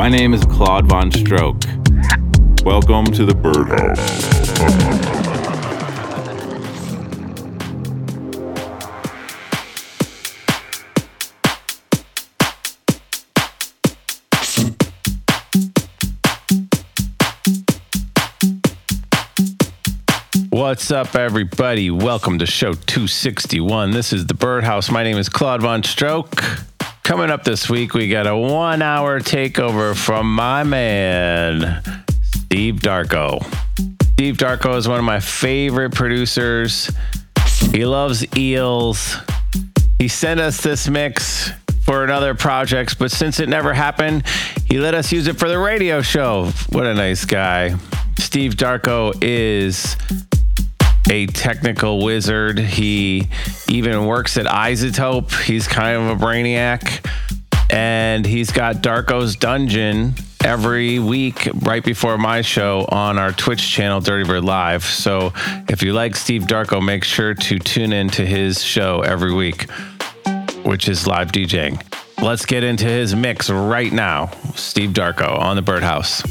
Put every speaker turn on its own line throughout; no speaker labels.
My name is Claude Von Stroke. Welcome to the Birdhouse.
What's up, everybody? Welcome to show 261. This is the Birdhouse. My name is Claude Von Stroke. Coming up this week, we got a one hour takeover from my man, Steve Darko. Steve Darko is one of my favorite producers. He loves eels. He sent us this mix for another project, but since it never happened, he let us use it for the radio show. What a nice guy. Steve Darko is a technical wizard. He even works at iZotope. He's kind of a brainiac. And he's got Darko's Dungeon every week right before my show on our Twitch channel, Dirty Bird Live. So if you like Steve Darko, make sure to tune in to his show every week, which is live DJing. Let's get into his mix right now. Steve Darko on the Birdhouse.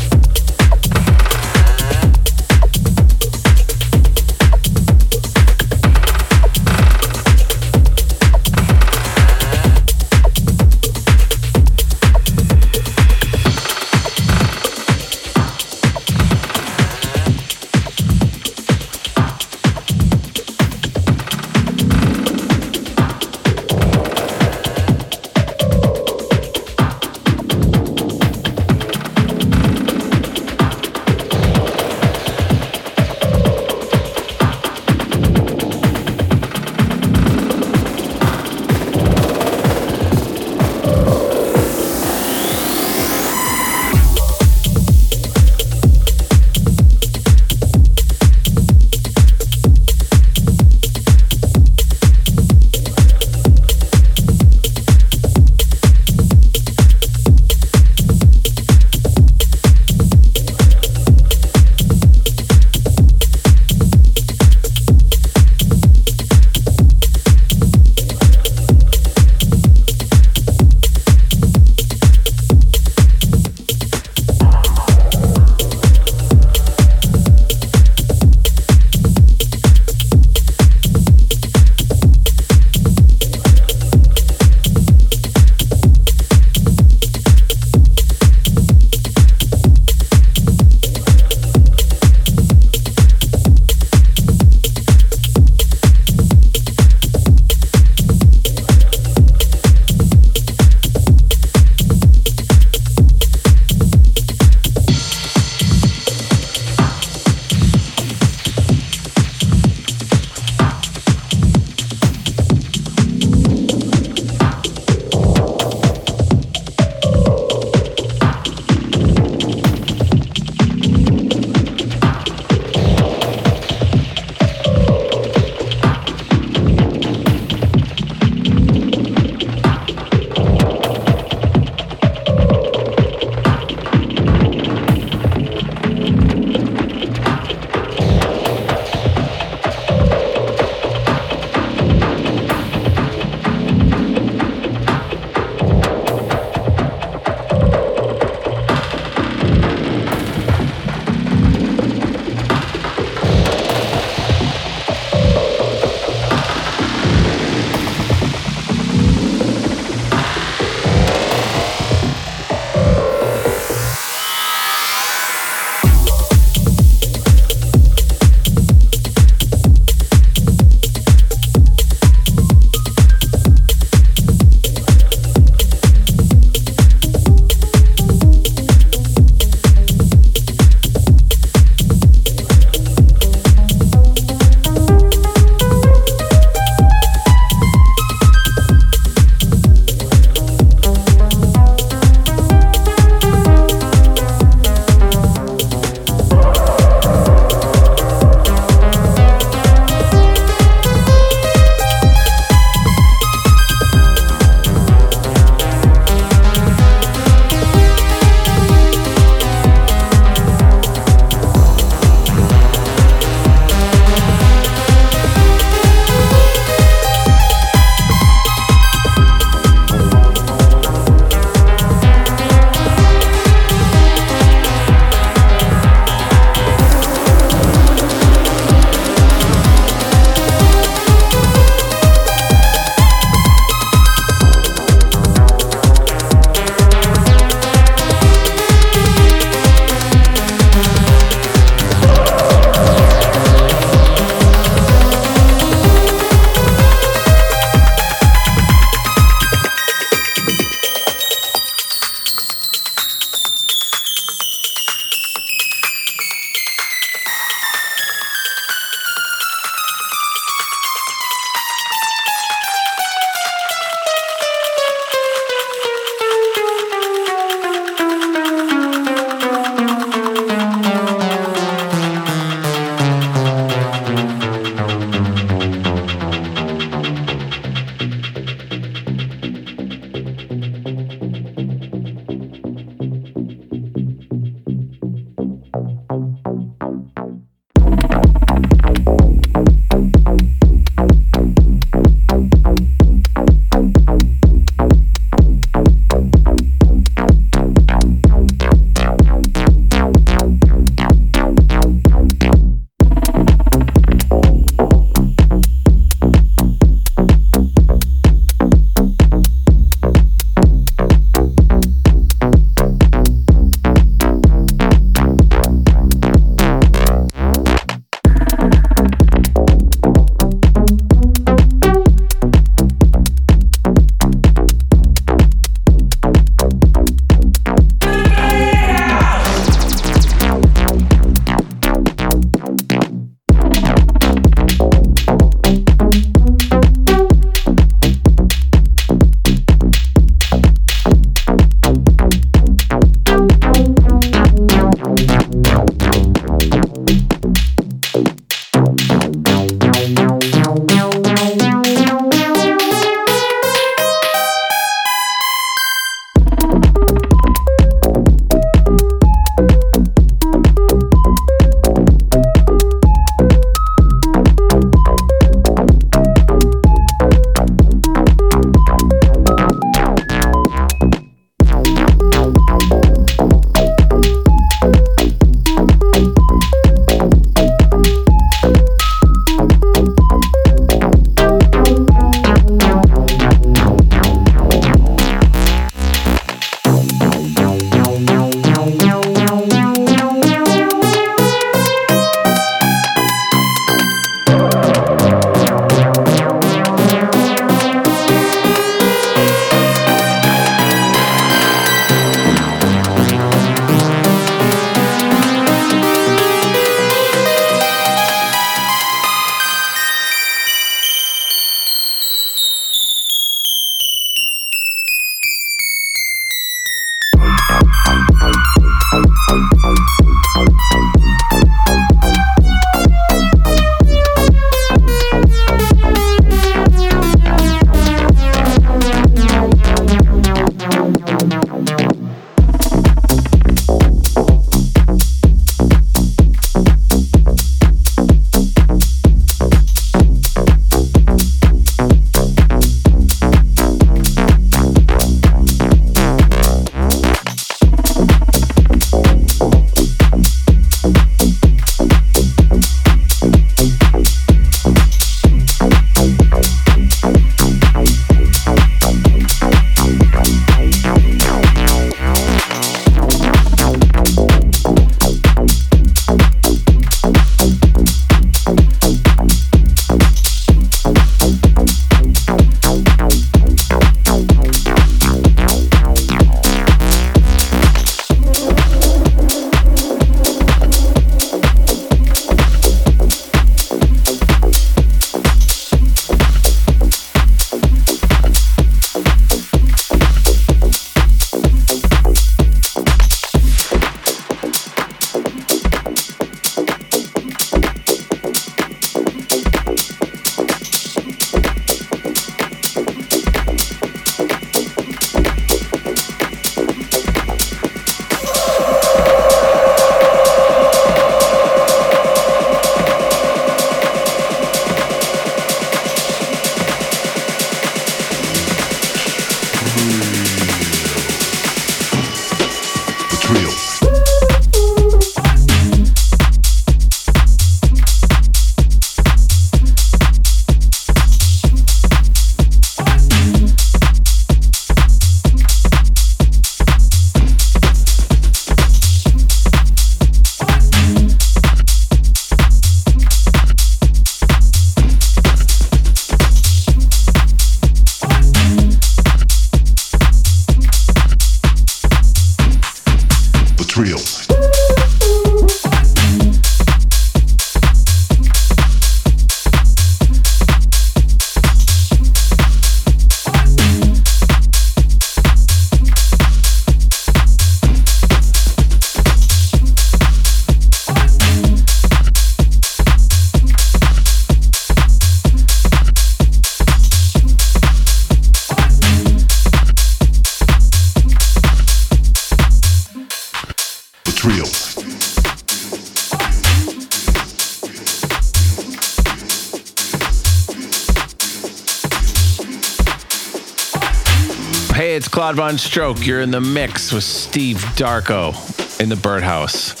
Claude Von Stroke. You're in the mix with Steve Darko in the Birdhouse.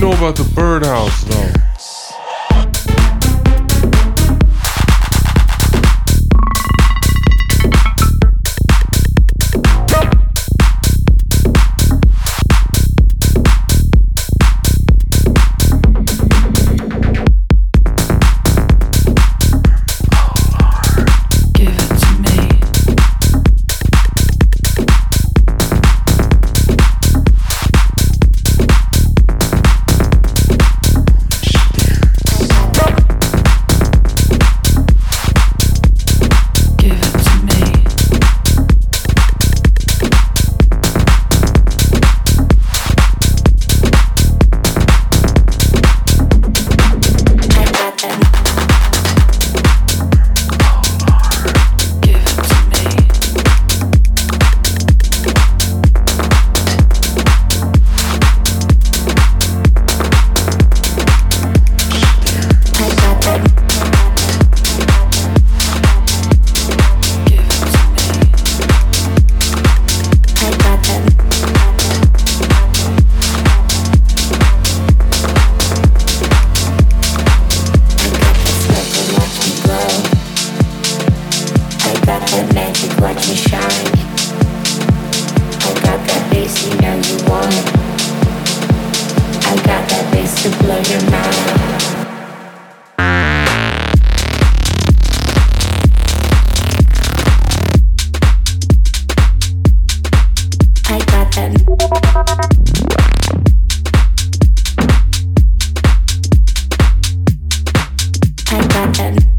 know about
the birdhouse though.
And.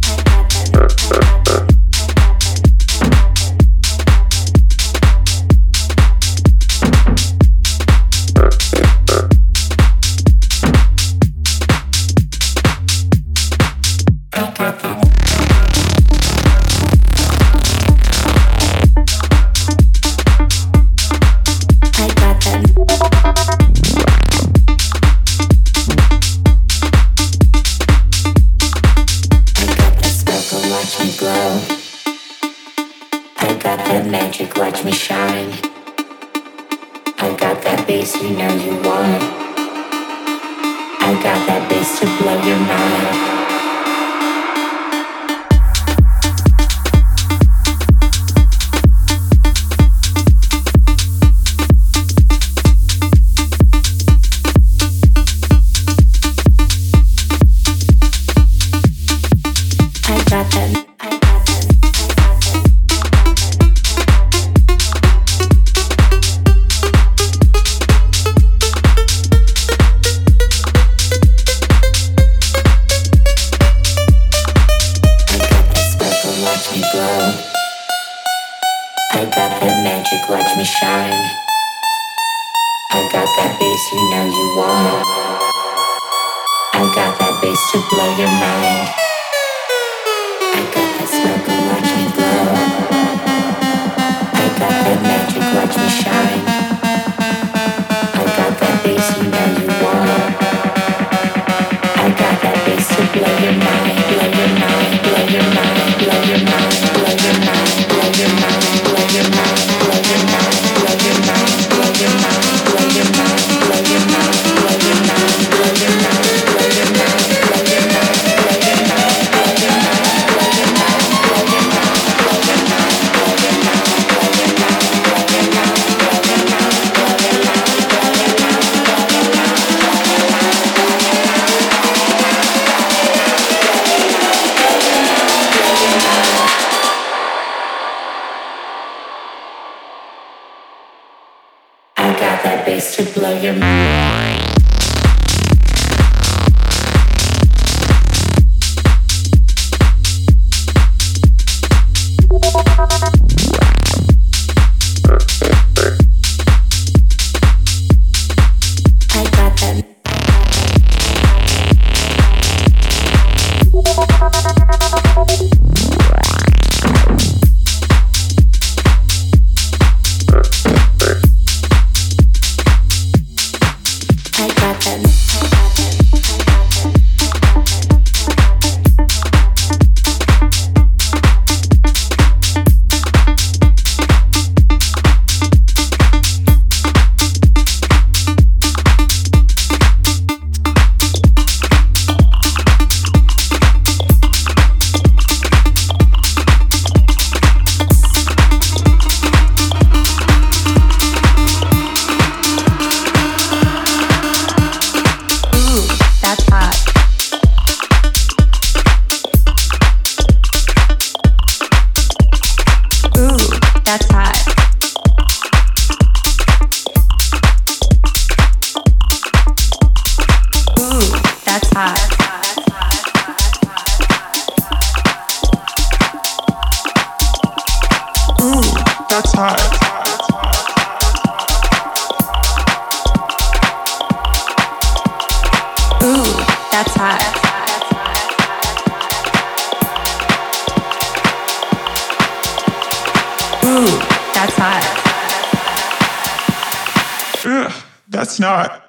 Not.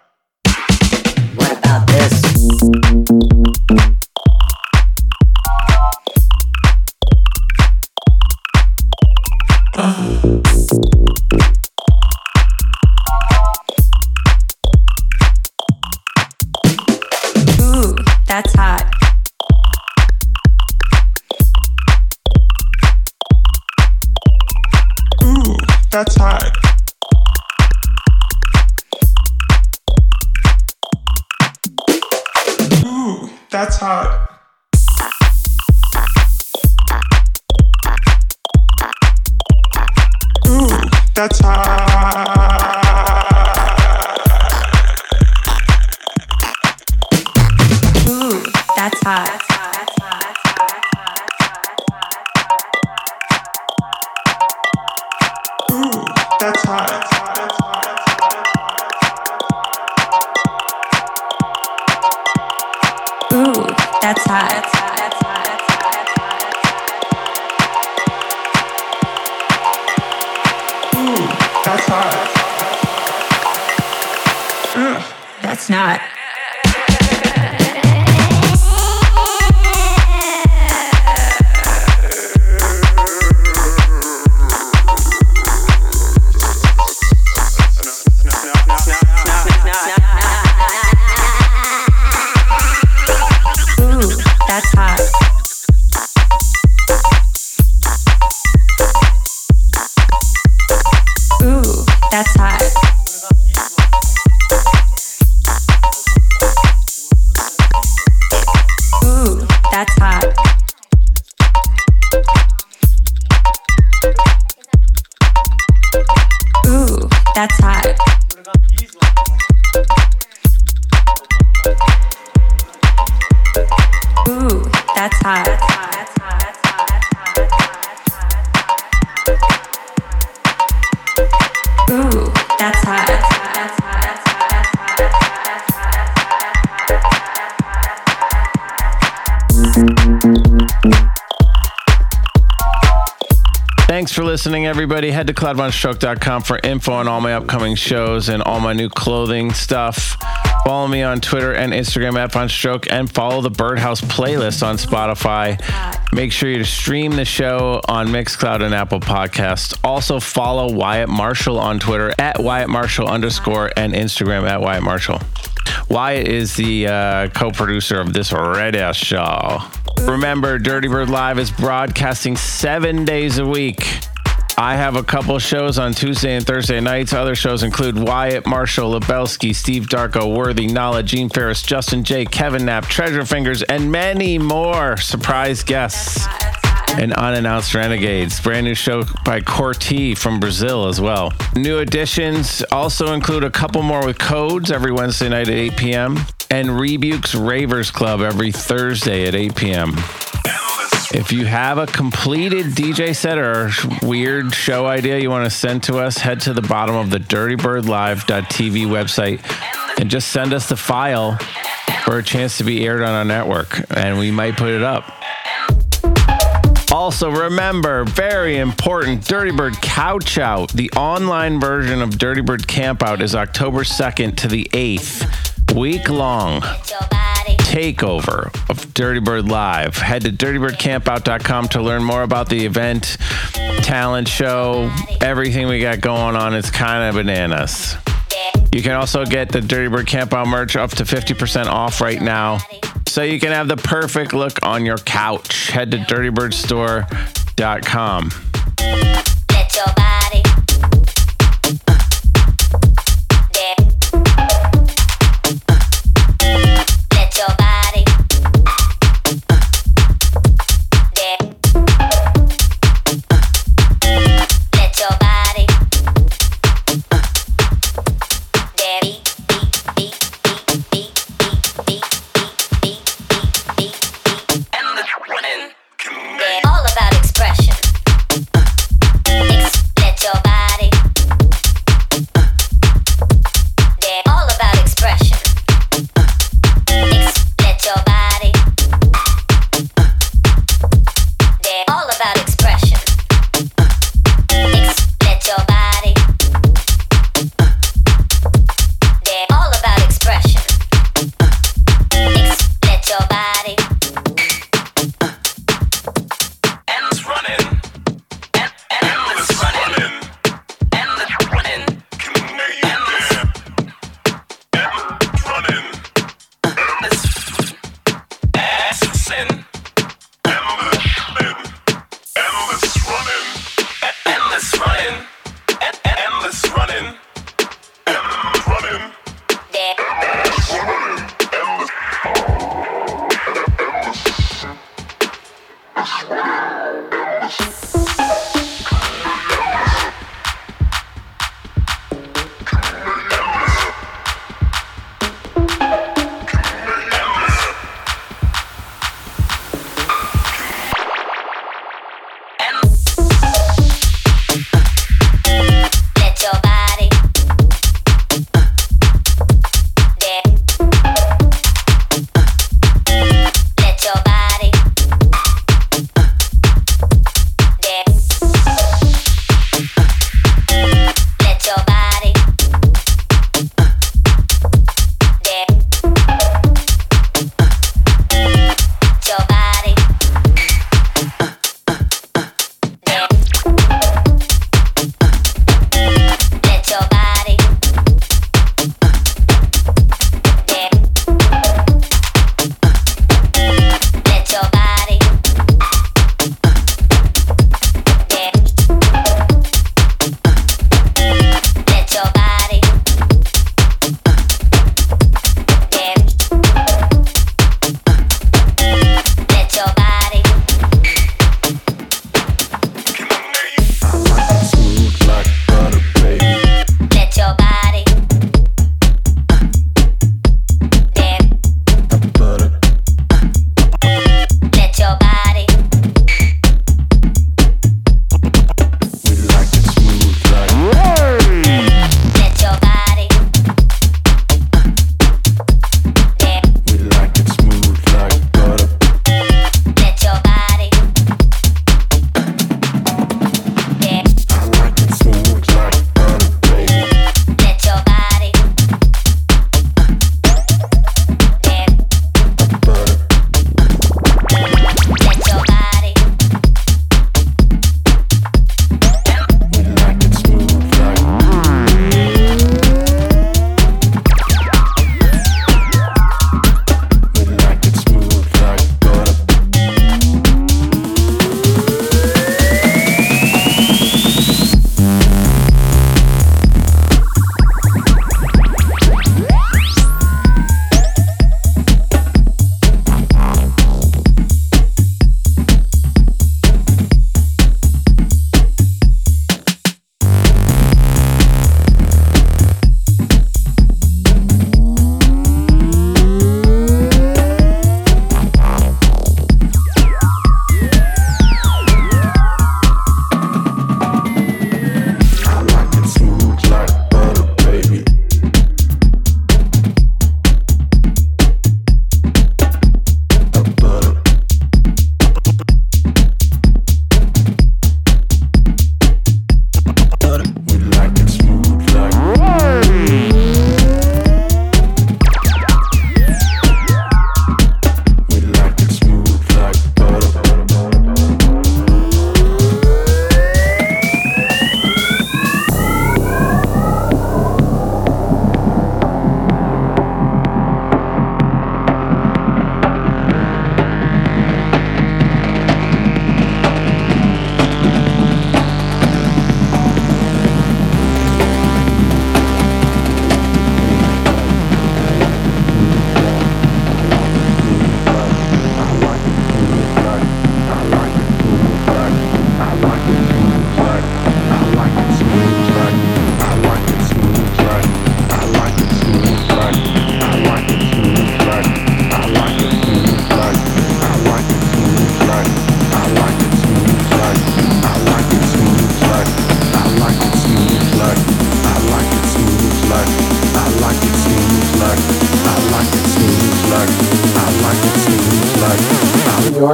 Everybody. Head to claudevonstroke.com for info on all my upcoming shows and all my new clothing stuff. Follow me on Twitter and Instagram at Von and follow the Birdhouse playlist on Spotify. Make sure you stream the show on Mixcloud and Apple Podcasts. Also follow Wyatt Marshall on Twitter at Wyatt Marshall underscore and Instagram at Wyatt Marshall. Wyatt is the uh, co-producer of this radio show. Remember, Dirty Bird Live is broadcasting seven days a week. I have a couple shows on Tuesday and Thursday nights. Other shows include Wyatt, Marshall, Lebelski, Steve Darko, Worthy, Nala, Gene Ferris, Justin Jay, Kevin Knapp, Treasure Fingers, and many more surprise guests and unannounced renegades. Brand new show by Corti from Brazil as well. New additions also include a couple more with codes every Wednesday night at 8 p.m. and Rebuke's Ravers Club every Thursday at 8 p.m. If you have a completed DJ set or weird show idea you want to send to us, head to the bottom of the dirtybirdlive.tv website and just send us the file for a chance to be aired on our network, and we might put it up. Also, remember, very important, Dirty Bird Couch Out. The online version of Dirty Bird Camp Out is October 2nd to the 8th, week long takeover of Dirty Bird Live. Head to dirtybirdcampout.com to learn more about the event, talent show, everything we got going on. It's kind of bananas. You can also get the Dirty Bird Campout merch up to 50% off right now. So you can have the perfect look on your couch. Head to dirtybirdstore.com.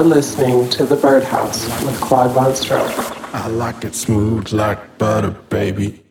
listening to The Birdhouse with Claude Von Stroke.
I like it smooth like butter, baby.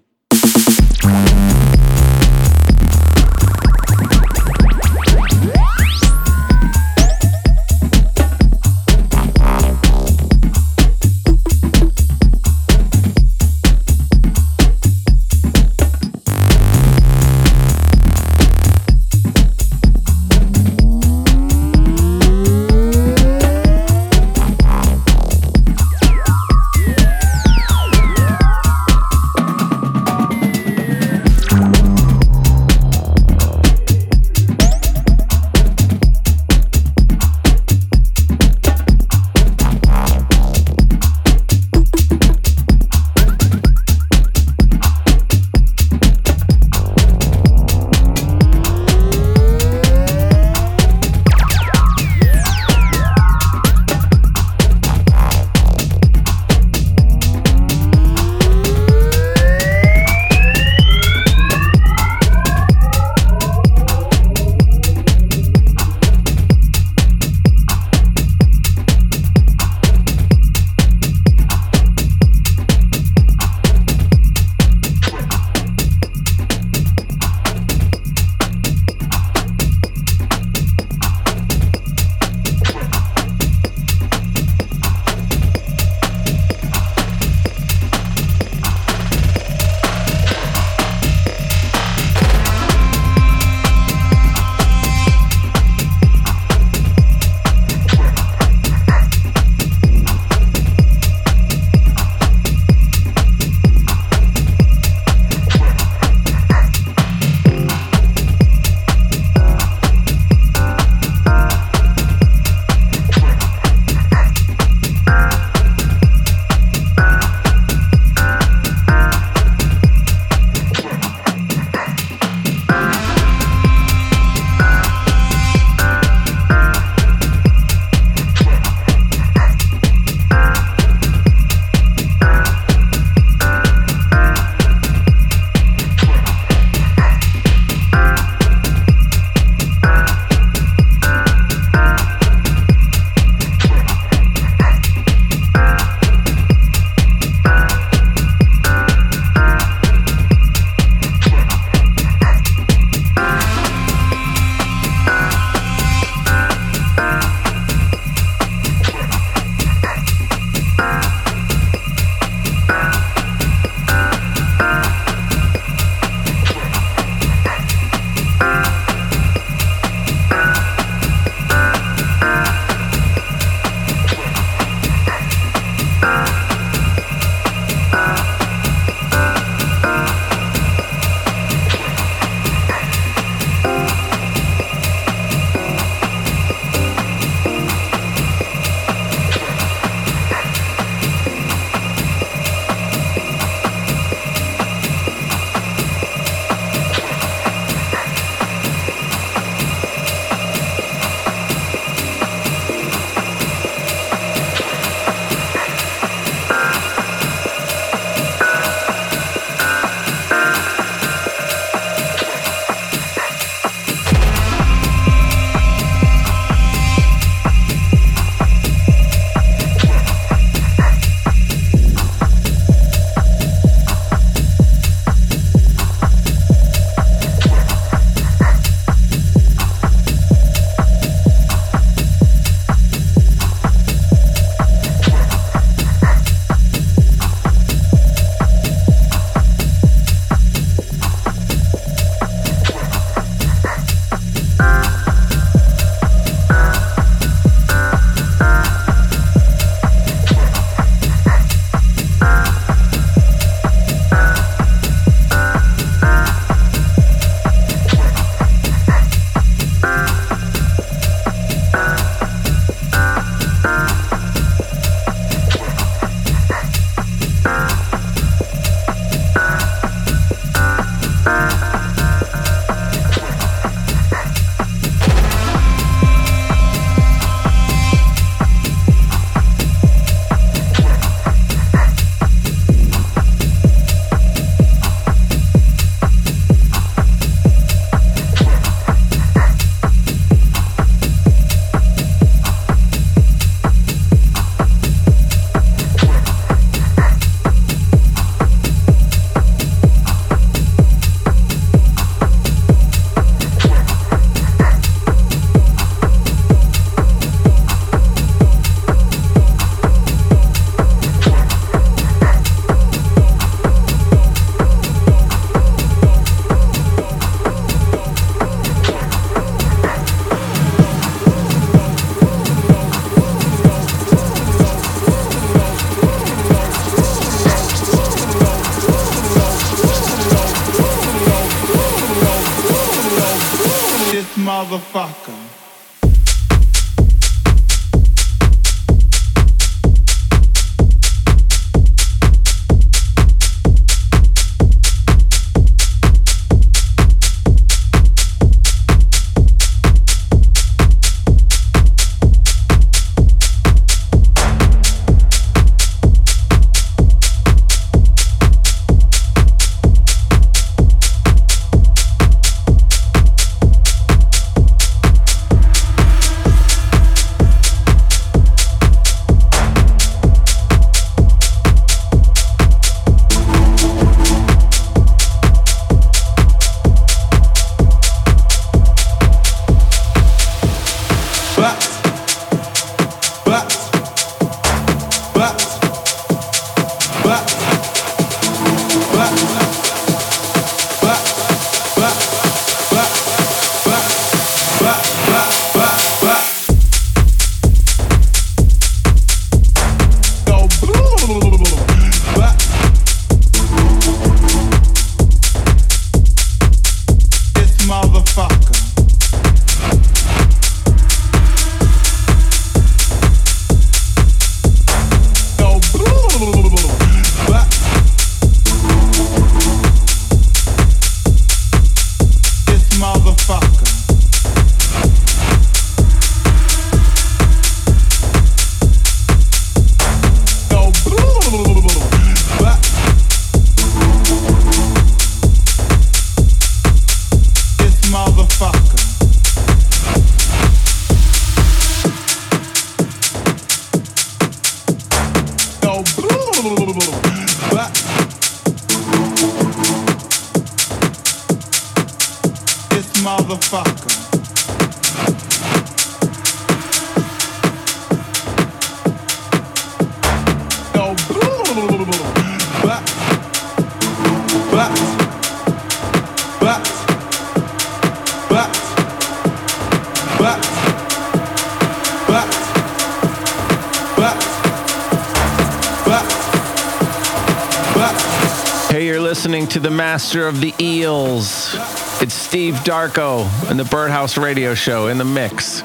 the master of the eels. It's Steve Darko and the Birdhouse Radio Show in the mix.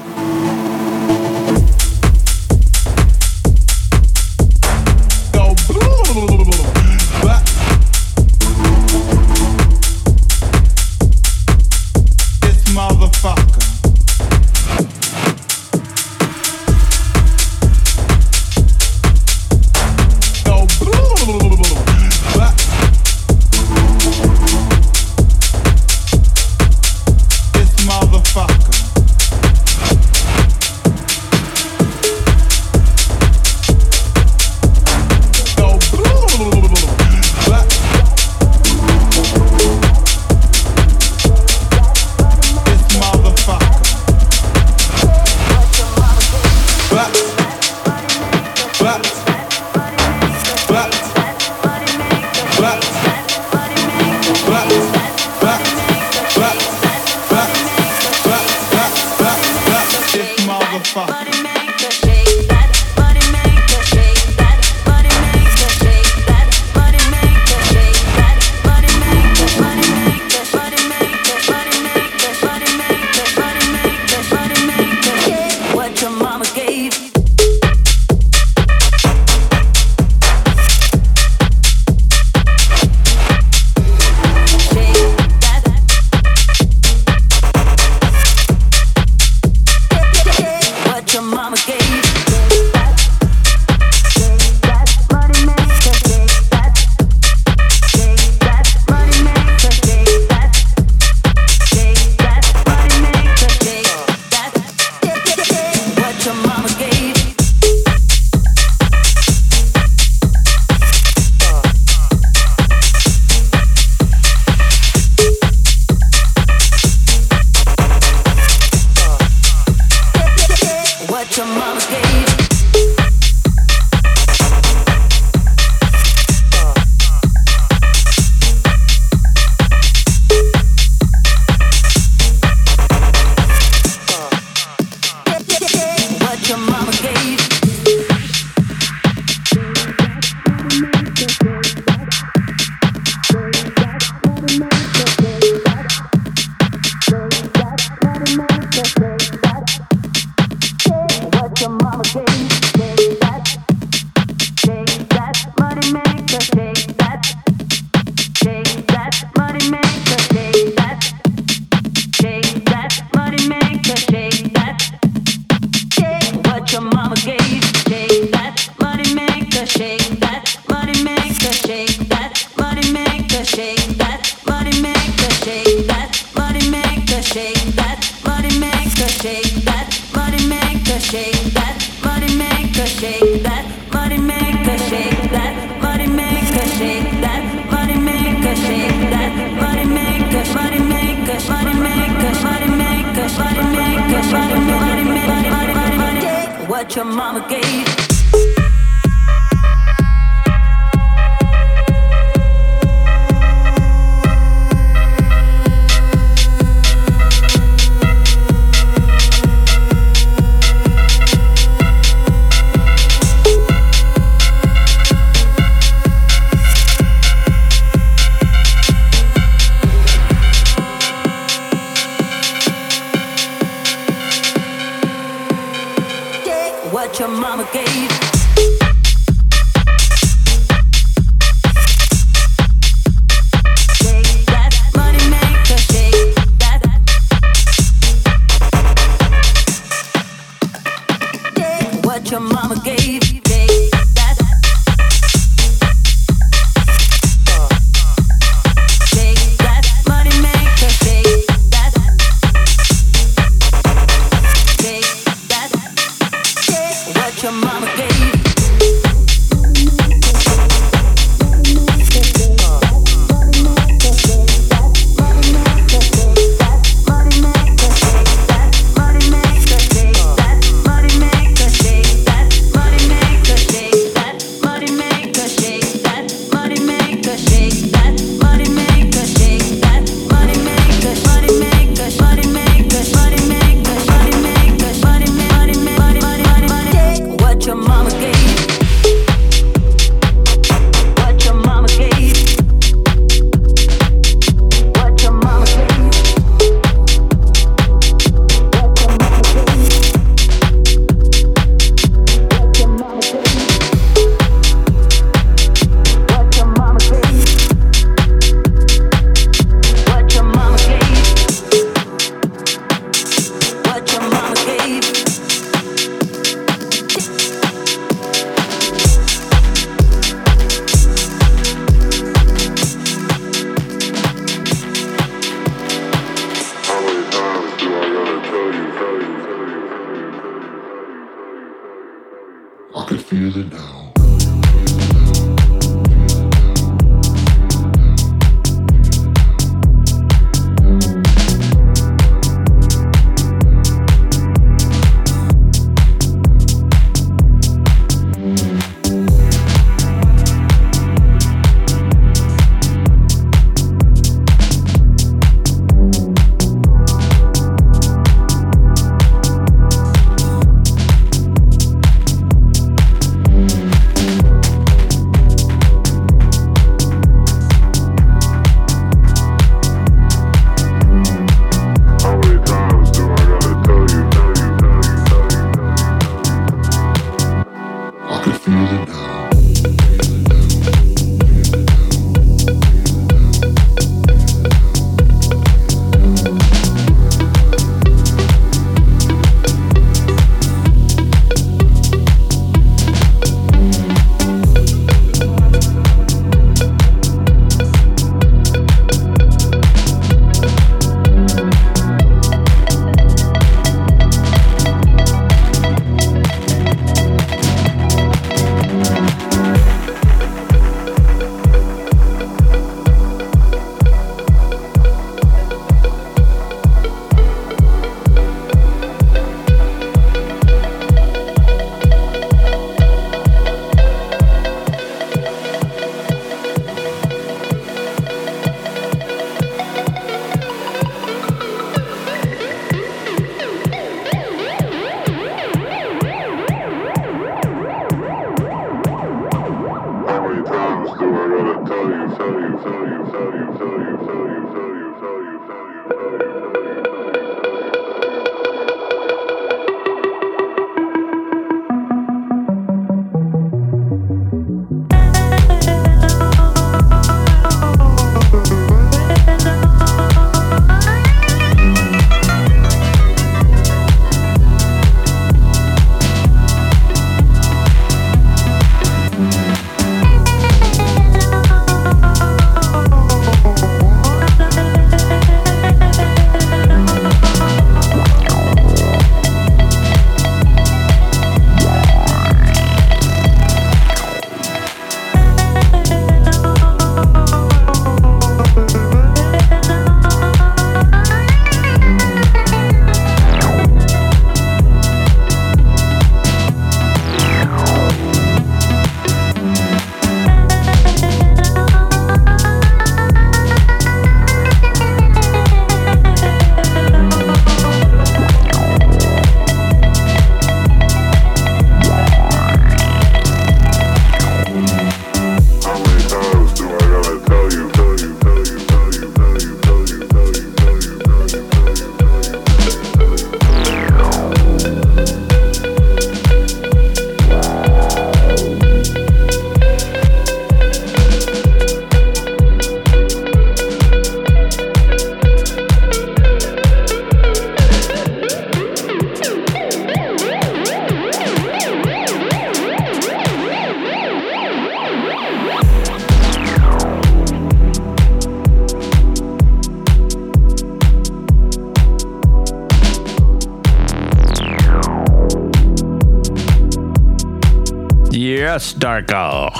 Darko.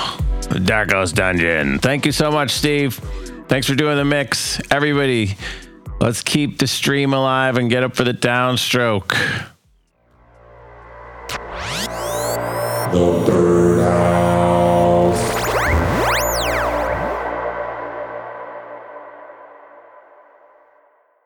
Darko's Dungeon. Thank you so much, Steve. Thanks for doing the mix. Everybody, let's keep the stream alive and get up for the downstroke.